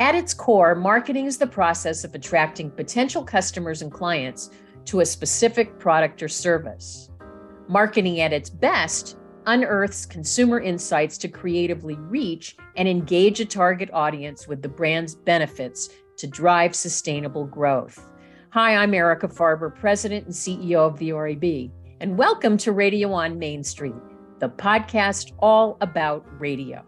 At its core, marketing is the process of attracting potential customers and clients to a specific product or service. Marketing at its best unearths consumer insights to creatively reach and engage a target audience with the brand's benefits to drive sustainable growth. Hi, I'm Erica Farber, President and CEO of the RAB, and welcome to Radio on Main Street, the podcast all about radio.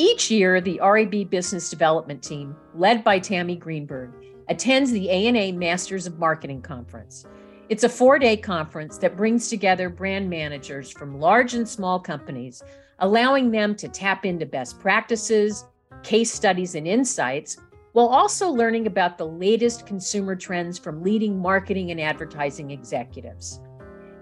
Each year, the RAB Business Development Team, led by Tammy Greenberg, attends the ANA Masters of Marketing Conference. It's a four day conference that brings together brand managers from large and small companies, allowing them to tap into best practices, case studies, and insights, while also learning about the latest consumer trends from leading marketing and advertising executives.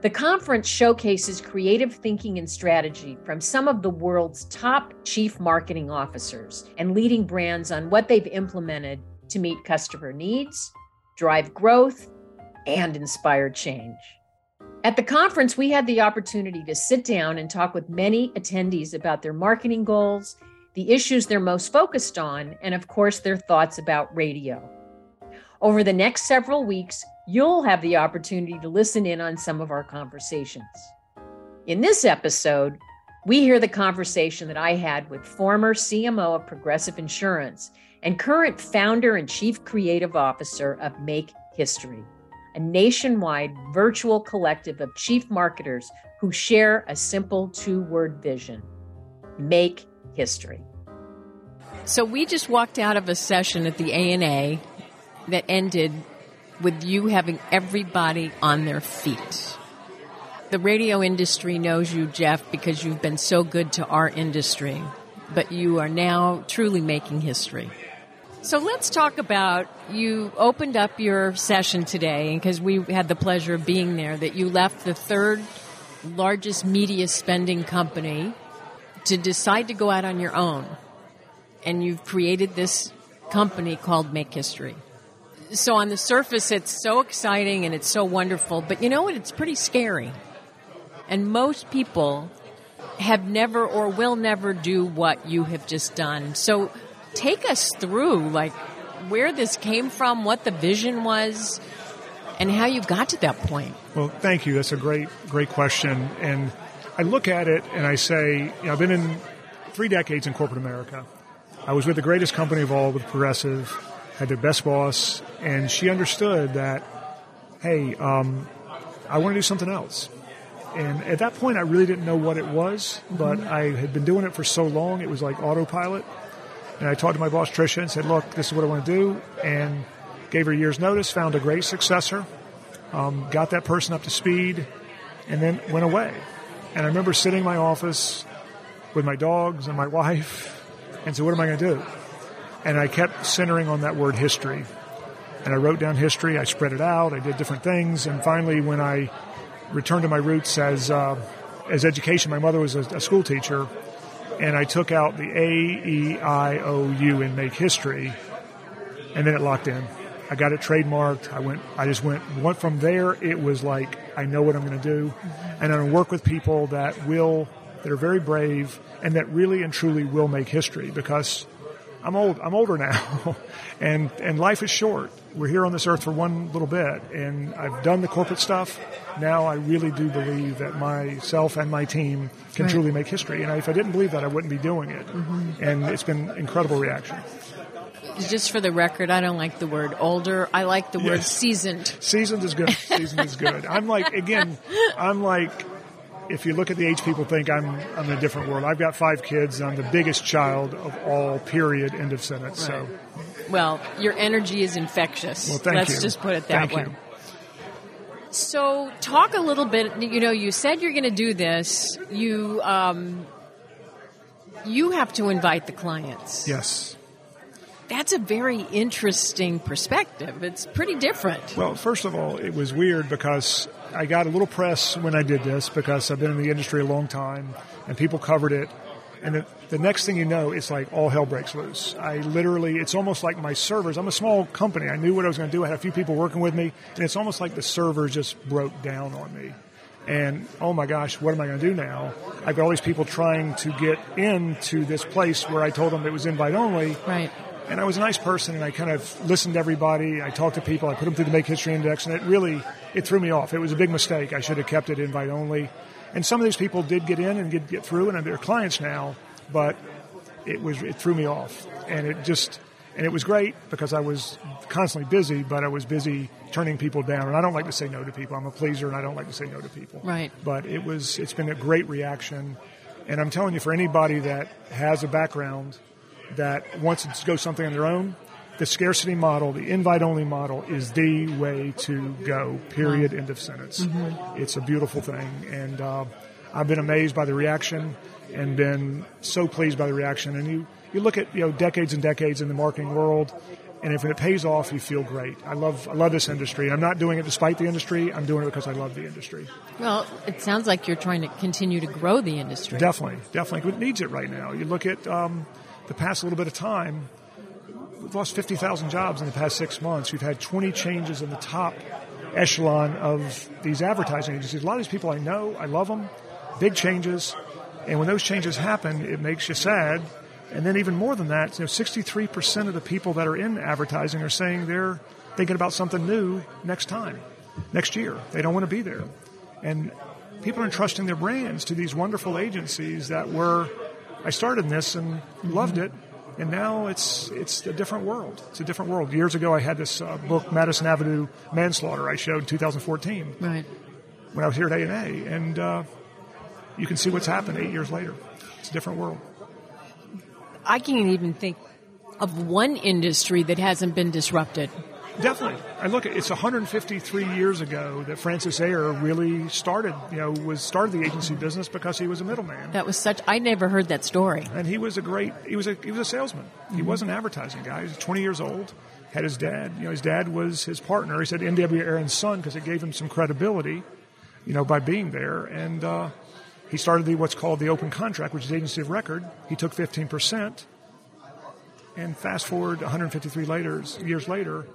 The conference showcases creative thinking and strategy from some of the world's top chief marketing officers and leading brands on what they've implemented to meet customer needs, drive growth, and inspire change. At the conference, we had the opportunity to sit down and talk with many attendees about their marketing goals, the issues they're most focused on, and of course, their thoughts about radio. Over the next several weeks, you'll have the opportunity to listen in on some of our conversations. In this episode, we hear the conversation that I had with former CMO of Progressive Insurance and current founder and chief creative officer of Make History, a nationwide virtual collective of chief marketers who share a simple two word vision make history. So, we just walked out of a session at the ANA that ended with you having everybody on their feet. The radio industry knows you, Jeff, because you've been so good to our industry, but you are now truly making history. So let's talk about you opened up your session today because we had the pleasure of being there that you left the third largest media spending company to decide to go out on your own. And you've created this company called Make History so on the surface, it's so exciting and it's so wonderful, but you know what? It's pretty scary. And most people have never or will never do what you have just done. So take us through, like, where this came from, what the vision was, and how you got to that point. Well, thank you. That's a great, great question. And I look at it and I say, you know, I've been in three decades in corporate America. I was with the greatest company of all, with Progressive had the best boss, and she understood that, hey, um, I want to do something else. And at that point, I really didn't know what it was, but mm-hmm. I had been doing it for so long, it was like autopilot. And I talked to my boss, Tricia, and said, look, this is what I want to do, and gave her a year's notice, found a great successor, um, got that person up to speed, and then went away. And I remember sitting in my office with my dogs and my wife and said, what am I going to do? And I kept centering on that word history. And I wrote down history, I spread it out, I did different things, and finally, when I returned to my roots as, uh, as education, my mother was a, a school teacher, and I took out the A, E, I, O, U in make history, and then it locked in. I got it trademarked. I went. I just went. Went from there. It was like I know what I'm going to do, mm-hmm. and I'm going to work with people that will, that are very brave, and that really and truly will make history. Because I'm old. I'm older now, and and life is short. We're here on this earth for one little bit, and I've done the corporate stuff. Now I really do believe that myself and my team can right. truly make history. And if I didn't believe that, I wouldn't be doing it. Mm-hmm. And it's been incredible reaction. Just for the record, I don't like the word older. I like the yes. word seasoned. Seasoned is good. Seasoned is good. I'm like again. I'm like if you look at the age people think I'm I'm in a different world. I've got five kids. I'm the biggest child of all. Period. End of sentence. Right. So, well, your energy is infectious. Well, thank Let's you. just put it that thank way. You. So, talk a little bit. You know, you said you're going to do this. You um, you have to invite the clients. Yes. That's a very interesting perspective. It's pretty different. Well, first of all, it was weird because I got a little press when I did this because I've been in the industry a long time and people covered it. And the, the next thing you know, it's like all hell breaks loose. I literally, it's almost like my servers. I'm a small company. I knew what I was going to do. I had a few people working with me, and it's almost like the servers just broke down on me. And oh my gosh, what am I going to do now? I've got all these people trying to get into this place where I told them it was invite only. Right And I was a nice person, and I kind of listened to everybody. I talked to people. I put them through the Make History Index, and it really it threw me off. It was a big mistake. I should have kept it invite only. And some of these people did get in and get get through, and they're clients now. But it was it threw me off, and it just and it was great because I was constantly busy, but I was busy turning people down. And I don't like to say no to people. I'm a pleaser, and I don't like to say no to people. Right. But it was it's been a great reaction, and I'm telling you, for anybody that has a background that wants to go something on their own, the scarcity model, the invite only model, is the way to go. Period. End of sentence. Mm-hmm. It's a beautiful thing, and uh, I've been amazed by the reaction and been so pleased by the reaction. And you you look at you know decades and decades in the marketing world, and if it pays off, you feel great. I love I love this industry. I'm not doing it despite the industry. I'm doing it because I love the industry. Well, it sounds like you're trying to continue to grow the industry. Definitely, definitely. It needs it right now. You look at um, the past little bit of time, we've lost 50,000 jobs in the past six months. We've had 20 changes in the top echelon of these advertising agencies. A lot of these people I know, I love them, big changes. And when those changes happen, it makes you sad. And then even more than that, you know, 63% of the people that are in advertising are saying they're thinking about something new next time, next year. They don't want to be there. And people are entrusting their brands to these wonderful agencies that were I started in this and loved it, and now it's it's a different world. It's a different world. Years ago, I had this uh, book, Madison Avenue Manslaughter, I showed in 2014. Right. When I was here at ANA, and uh, you can see what's happened eight years later. It's a different world. I can't even think of one industry that hasn't been disrupted. Definitely. I look at it's 153 years ago that Francis Ayer really started, you know, was started the agency business because he was a middleman. That was such I never heard that story. And he was a great he was a he was a salesman. Mm-hmm. He was an advertising guy. He was 20 years old. Had his dad, you know, his dad was his partner. He said N.W. Ayer's son because it gave him some credibility, you know, by being there. And uh, he started the what's called the open contract, which is agency of record. He took 15 percent. And fast forward 153 later, years later,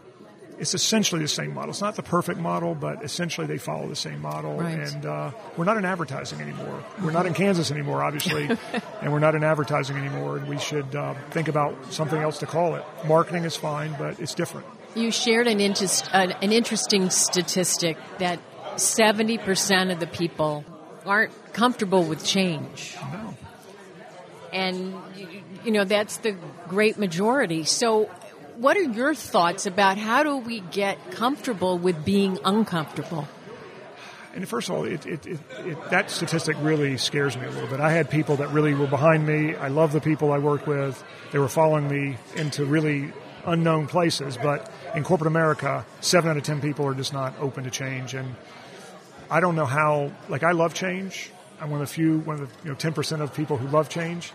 it's essentially the same model. It's not the perfect model, but essentially they follow the same model. Right. And uh, we're not in advertising anymore. We're not in Kansas anymore, obviously, and we're not in advertising anymore. And we should uh, think about something else to call it. Marketing is fine, but it's different. You shared an, interest, uh, an interesting statistic that 70% of the people aren't comfortable with change. No. And, you know, that's the great majority. So what are your thoughts about how do we get comfortable with being uncomfortable? And first of all, it, it, it, that statistic really scares me a little bit. I had people that really were behind me. I love the people I worked with. They were following me into really unknown places. But in corporate America, seven out of ten people are just not open to change. And I don't know how. Like I love change. I'm one of the few, one of the you know, ten percent of people who love change.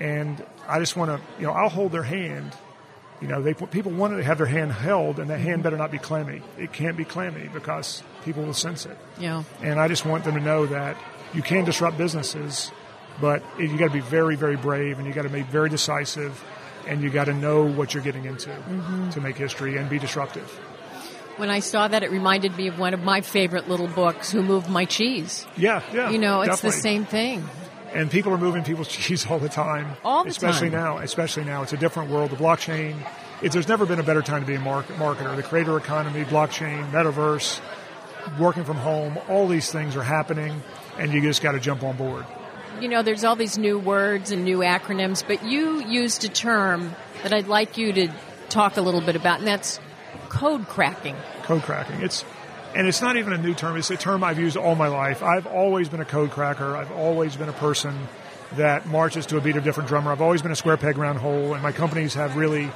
And I just want to, you know, I'll hold their hand you know, they people want to have their hand held, and that hand better not be clammy. It can't be clammy because people will sense it. Yeah. And I just want them to know that you can disrupt businesses, but you got to be very, very brave, and you got to be very decisive, and you got to know what you're getting into mm-hmm. to make history and be disruptive. When I saw that, it reminded me of one of my favorite little books, "Who Moved My Cheese." Yeah, yeah. You know, it's definitely. the same thing and people are moving people's cheese all the time. All the especially time. now. Especially now, it's a different world. The blockchain. There's never been a better time to be a market, marketer. The creator economy, blockchain, metaverse, working from home. All these things are happening, and you just got to jump on board. You know, there's all these new words and new acronyms, but you used a term that I'd like you to talk a little bit about, and that's code cracking. Code cracking. It's and it's not even a new term. It's a term I've used all my life. I've always been a code cracker. I've always been a person that marches to a beat of different drummer. I've always been a square peg round hole, and my companies have really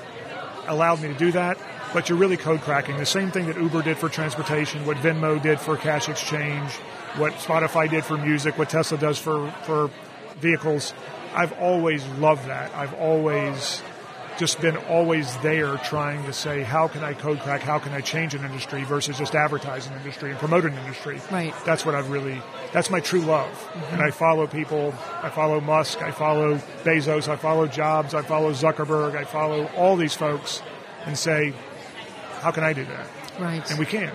allowed me to do that. But you're really code cracking. The same thing that Uber did for transportation, what Venmo did for cash exchange, what Spotify did for music, what Tesla does for, for vehicles. I've always loved that. I've always just been always there trying to say, how can I code crack? How can I change an industry versus just advertise an industry and promote an industry? Right. That's what I've really, that's my true love. Mm-hmm. And I follow people, I follow Musk, I follow Bezos, I follow Jobs, I follow Zuckerberg, I follow all these folks and say, how can I do that? Right. And we can.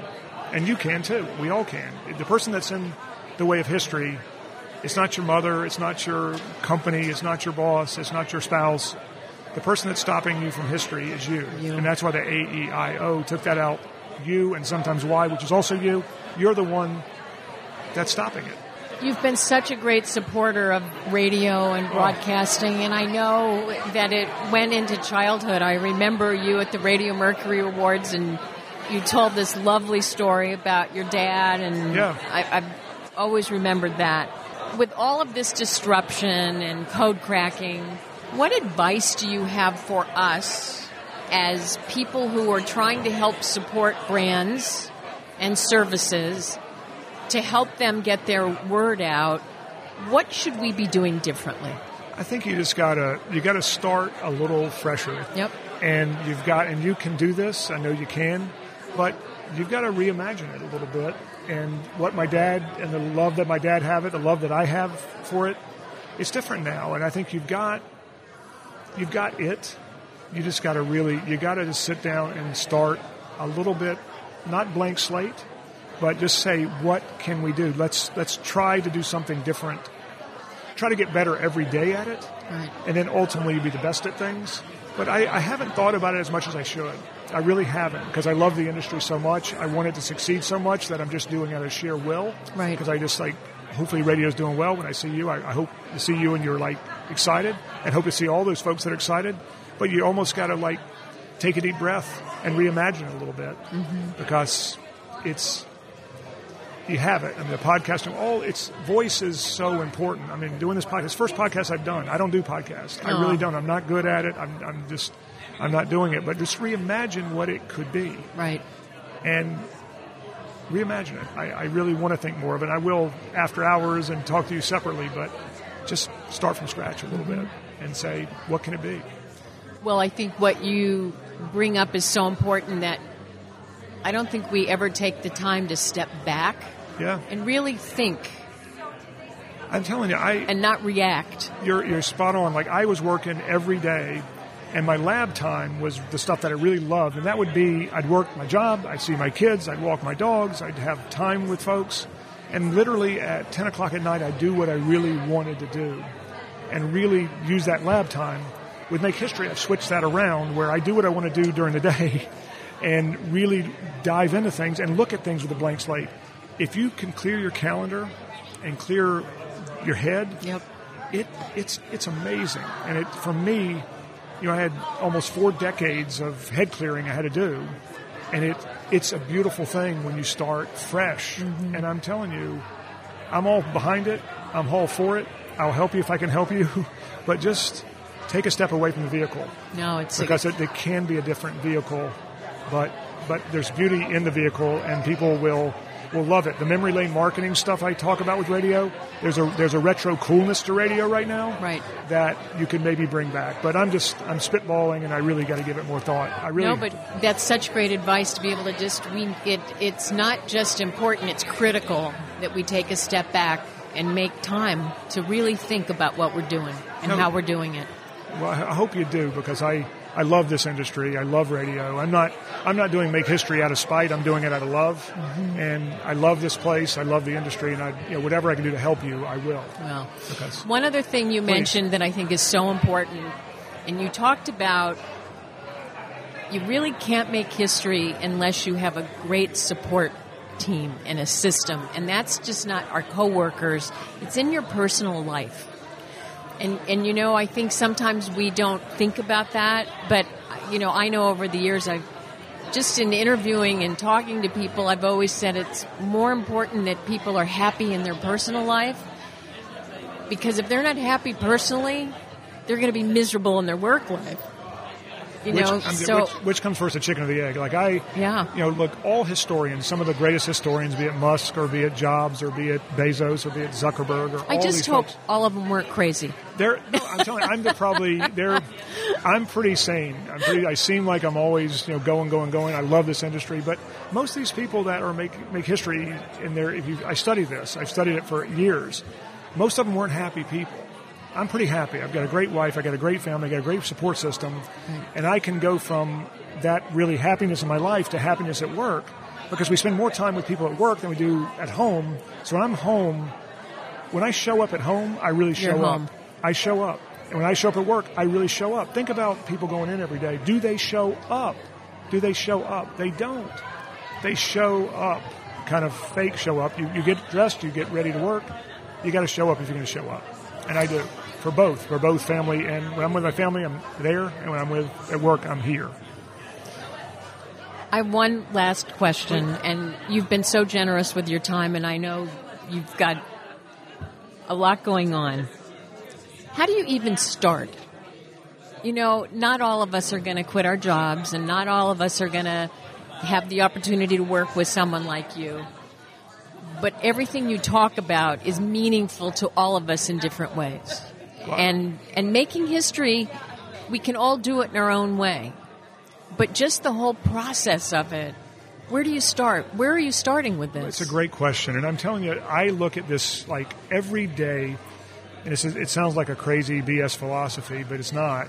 And you can too. We all can. The person that's in the way of history, it's not your mother, it's not your company, it's not your boss, it's not your spouse The person that's stopping you from history is you. You. And that's why the AEIO took that out. You and sometimes Y, which is also you. You're the one that's stopping it. You've been such a great supporter of radio and oh. broadcasting, and I know that it went into childhood. I remember you at the Radio Mercury Awards, and you told this lovely story about your dad, and Yeah. I, I've always remembered that. With all of this disruption and code cracking, what advice do you have for us as people who are trying to help support brands and services to help them get their word out? What should we be doing differently? I think you just gotta you gotta start a little fresher. Yep. And you've got and you can do this. I know you can, but you've got to reimagine it a little bit. And what my dad and the love that my dad have it, the love that I have for it, it's different now. And I think you've got you've got it. You just got to really you got to just sit down and start a little bit, not blank slate, but just say what can we do? Let's let's try to do something different. Try to get better every day at it Right. and then ultimately be the best at things. But I, I haven't thought about it as much as I should. I really haven't because I love the industry so much. I want it to succeed so much that I'm just doing it out of sheer will. Right. Because I just like, hopefully radio's doing well. When I see you, I, I hope to see you and you're like excited and hope to see all those folks that are excited. But you almost got to like take a deep breath and reimagine it a little bit mm-hmm. because it's you have it. I mean, the podcasting, all its voice is so important. I mean, doing this podcast, first podcast I've done. I don't do podcasts. I really don't. I'm not good at it. I'm, I'm just, I'm not doing it. But just reimagine what it could be Right. and reimagine it. I, I really want to think more of it. I will after hours and talk to you separately, but just start from scratch a little bit and say, what can it be? Well, I think what you bring up is so important that I don't think we ever take the time to step back Yeah. and really think I'm telling you, I, and not react. you're, you're spot on. Like I was working every day, and my lab time was the stuff that I really loved, and that would be I'd work my job, I'd see my kids, I'd walk my dogs, I'd have time with folks, and literally at 10 o'clock at night, I'd do what I really wanted to do, and really use that lab time. With Make History, I've switched that around where I do what I want to do during the day, and really dive into things and look at things with a blank slate. If you can clear your calendar and clear your head, Yep. it it's it's amazing. And it for me, you know, I had almost four decades of head clearing I had to do, and it it's a beautiful thing when you start fresh. Mm-hmm. And I'm telling you, I'm all behind it. I'm all for it. I'll help you if I can help you, but just take a step away from the vehicle No, it's because it, it can be a different vehicle, but but there's beauty in the vehicle, and people will will love it. The memory lane marketing stuff I talk about with radio, there's a there's a retro coolness to radio right now, Right. That you can maybe bring back. But I'm just I'm spitballing, and I really got to give it more thought. I really No, but that's such great advice to be able to just we it it's not just important, it's critical that we take a step back and make time to really think about what we're doing and No. how we're doing it. Well, I I hope you do because I, I love this industry. I love radio. I'm not I'm not doing make history out of spite. I'm doing it out of love, mm-hmm. and I love this place. I love the industry, and I you know whatever I can do to help you, I will. Well, Because one other thing you mentioned that I think is so important, and you talked about you really can't make history unless you have a great support team and a system, and that's just not our coworkers. It's in your personal life. And and you know, I think sometimes we don't think about that, but you know, I know over the years I've just in interviewing and talking to people, I've always said it's more important that people are happy in their personal life because if they're not happy personally, they're going to be miserable in their work life. You which, know, so which, which comes first, the chicken or the egg? Like I, Yeah. you know, look, all historians, some of the greatest historians, be it Musk or be it Jobs or be it Bezos or be it Zuckerberg or I all just these hope folks. all of them weren't crazy. They're, no, I'm telling you, I'm the probably they're, I'm pretty sane. I'm pretty. I seem like I'm always you know going, going, going. I love this industry, but most of these people that are make make history in there. If you, I study this, I've studied it for years. Most of them weren't happy people. I'm pretty happy. I've got a great wife. I got a great family. I got a great support system, and I can go from that really happiness in my life to happiness at work because we spend more time with people at work than we do at home. So when I'm home, when I show up at home, I really show up. I show up. And when I show up at work, I really show up. Think about people going in every day. Do they show up? Do they show up? They don't. They show up, kind of fake show up. You, you get dressed, you get ready to work. You got to show up if you're going to show up. And I do for both, for both family and when I'm with my family, I'm there, and when I'm with at work, I'm here. I have one last question, and you've been so generous with your time, and I know you've got a lot going on. How do you even start? You know, not all of us are going to quit our jobs, and not all of us are going to have the opportunity to work with someone like you. But everything you talk about is meaningful to all of us in different ways. Wow. And and making history, we can all do it in our own way. But just the whole process of it, where do you start? Where are you starting with this? It's a great question, and I'm telling you, I look at this like every day, and it sounds like a crazy BS philosophy, but it's not.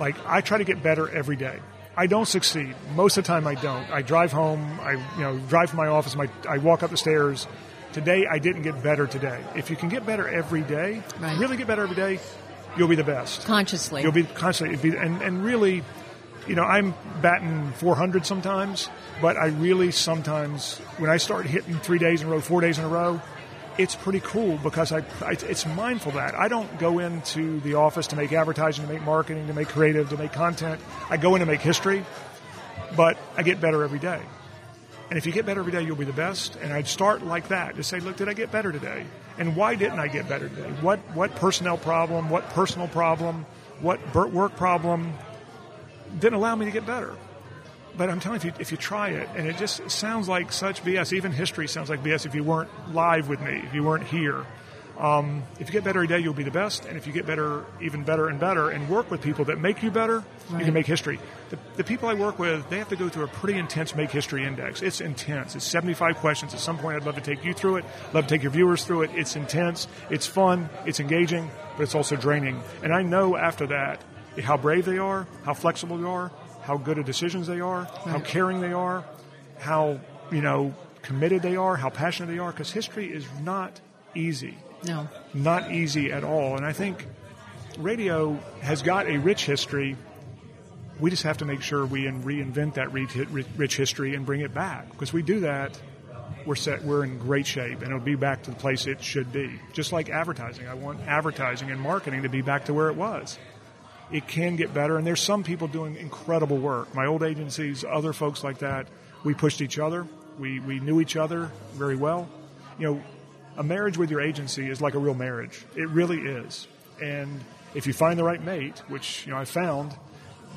Like I try to get better every day. I don't succeed most of the time. I don't. I drive home. I you know drive from my office. My I walk up the stairs. Today I didn't get better today. If you can get better every day, right. really get better every day, you'll be the best. Consciously, you'll be constantly. and and really you know, I'm batting 400 sometimes, but I really sometimes, when I start hitting three days in a row, four days in a row, it's pretty cool because I, I, it's mindful that I don't go into the office to make advertising, to make marketing, to make creative, to make content. I go in to make history, but I get better every day. And if you get better every day, you'll be the best. And I'd start like that to say, look, did I get better today? And why didn't I get better today? What what personnel problem? What personal problem? What work problem? didn't allow me to get better. But I'm telling you, if you, if you try it, and it just sounds like such BS, even history sounds like BS if you weren't live with me, if you weren't here. Um, if you get better every day, you'll be the best. And if you get better, even better and better, and work with people that make you better, right. you can make history. The, the, people I work with, they have to go through a pretty intense Make History Index. It's intense. It's 75 questions. At some point, I'd love to take you through it. Love to take your viewers through it. It's intense. It's fun. It's engaging, but it's also draining. And I know after that, how brave they are, how flexible they are, how good at decisions they are, right. how caring they are, how, you know, committed they are, how passionate they are, because history is not easy. No. Not easy at all. And I think radio has got a rich history. We just have to make sure we reinvent that rich history and bring it back. Because we do that, we're set, we're in great shape, and it'll be back to the place it should be. Just like advertising, I want advertising and marketing to be back to where it was it can get better. And there's some people doing incredible work. My old agencies, other folks like that, we pushed each other. We, we knew each other very well. You know, a marriage with your agency is like a real marriage. It really is. And if you find the right mate, which, you know, I found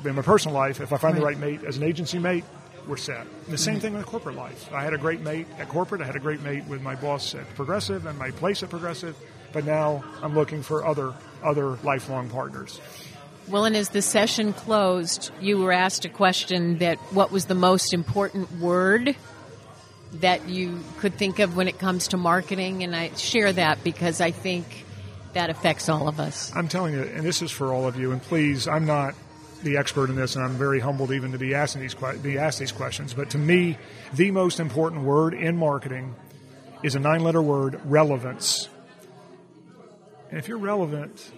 in my personal life, if I find right. the right mate as an agency mate, we're set. And the same thing with corporate life. I had a great mate at corporate. I had a great mate with my boss at Progressive and my place at Progressive. But now I'm looking for other other lifelong partners. Well, and as the session closed, you were asked a question that what was the most important word that you could think of when it comes to marketing? And I share that because I think that affects all of us. I'm telling you, and this is for all of you, and please, I'm not the expert in this, and I'm very humbled even to be asking these be asked these questions. But to me, the most important word in marketing is a nine-letter word: relevance. And if you're relevant,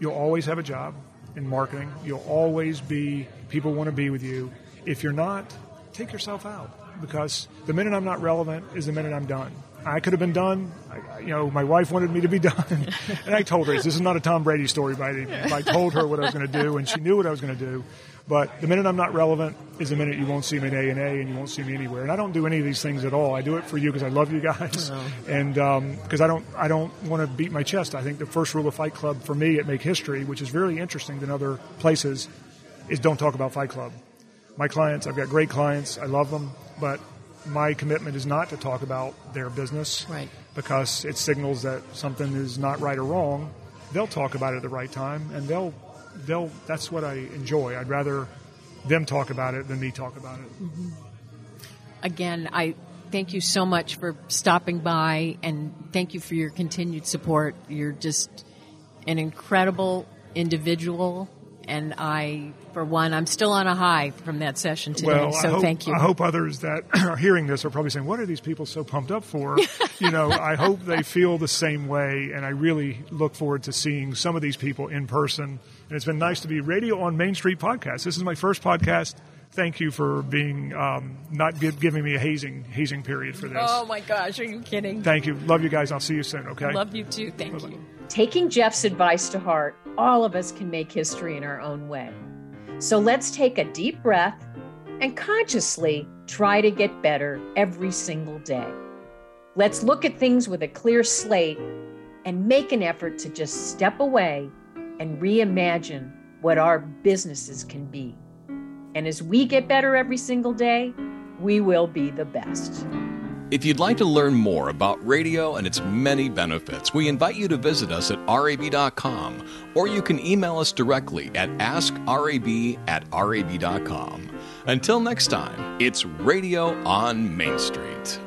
you'll always have a job in marketing. You'll always be, people want to be with you. If you're not, take yourself out because the minute I'm not relevant is the minute I'm done. I could have been done. I, you know, my wife wanted me to be done, and I told her this is not a Tom Brady story by means. I told her what I was going to do, and she knew what I was going to do. But the minute I'm not relevant is the minute you won't see me in ANA, and you won't see me anywhere. And I don't do any of these things at all. I do it for you because I love you guys, and because um, I don't I don't want to beat my chest. I think the first rule of Fight Club for me at Make History, which is very interesting than other places, is don't talk about Fight Club. My clients, I've got great clients. I love them, but my commitment is not to talk about their business right. because it signals that something is not right or wrong. They'll talk about it at the right time, and they'll they'll that's what I enjoy. I'd rather them talk about it than me talk about it. Mm-hmm. Again, I thank you so much for stopping by and thank you for your continued support. You're just an incredible individual And I, for one, I'm still on a high from that session today. Well, so hope, thank you. I hope others that are hearing this are probably saying, "What are these people so pumped up for?" you know, I hope they feel the same way, and I really look forward to seeing some of these people in person. And it's been nice to be radio on Main Street podcast. This is my first podcast thank you for being um, not give, giving me a hazing hazing period for this. Oh my gosh, are you kidding? Thank you. Love you guys. I'll see you soon. Okay. Love you too. Thank Bye-bye. you. Taking Jeff's advice to heart, all of us can make history in our own way. So let's take a deep breath and consciously try to get better every single day. Let's look at things with a clear slate and make an effort to just step away and reimagine what our businesses can be. And as we get better every single day, we will be the best. If you'd like to learn more about radio and its many benefits, we invite you to visit us at rab.com or you can email us directly at askrab at rab.com. Until next time, it's Radio on Main Street.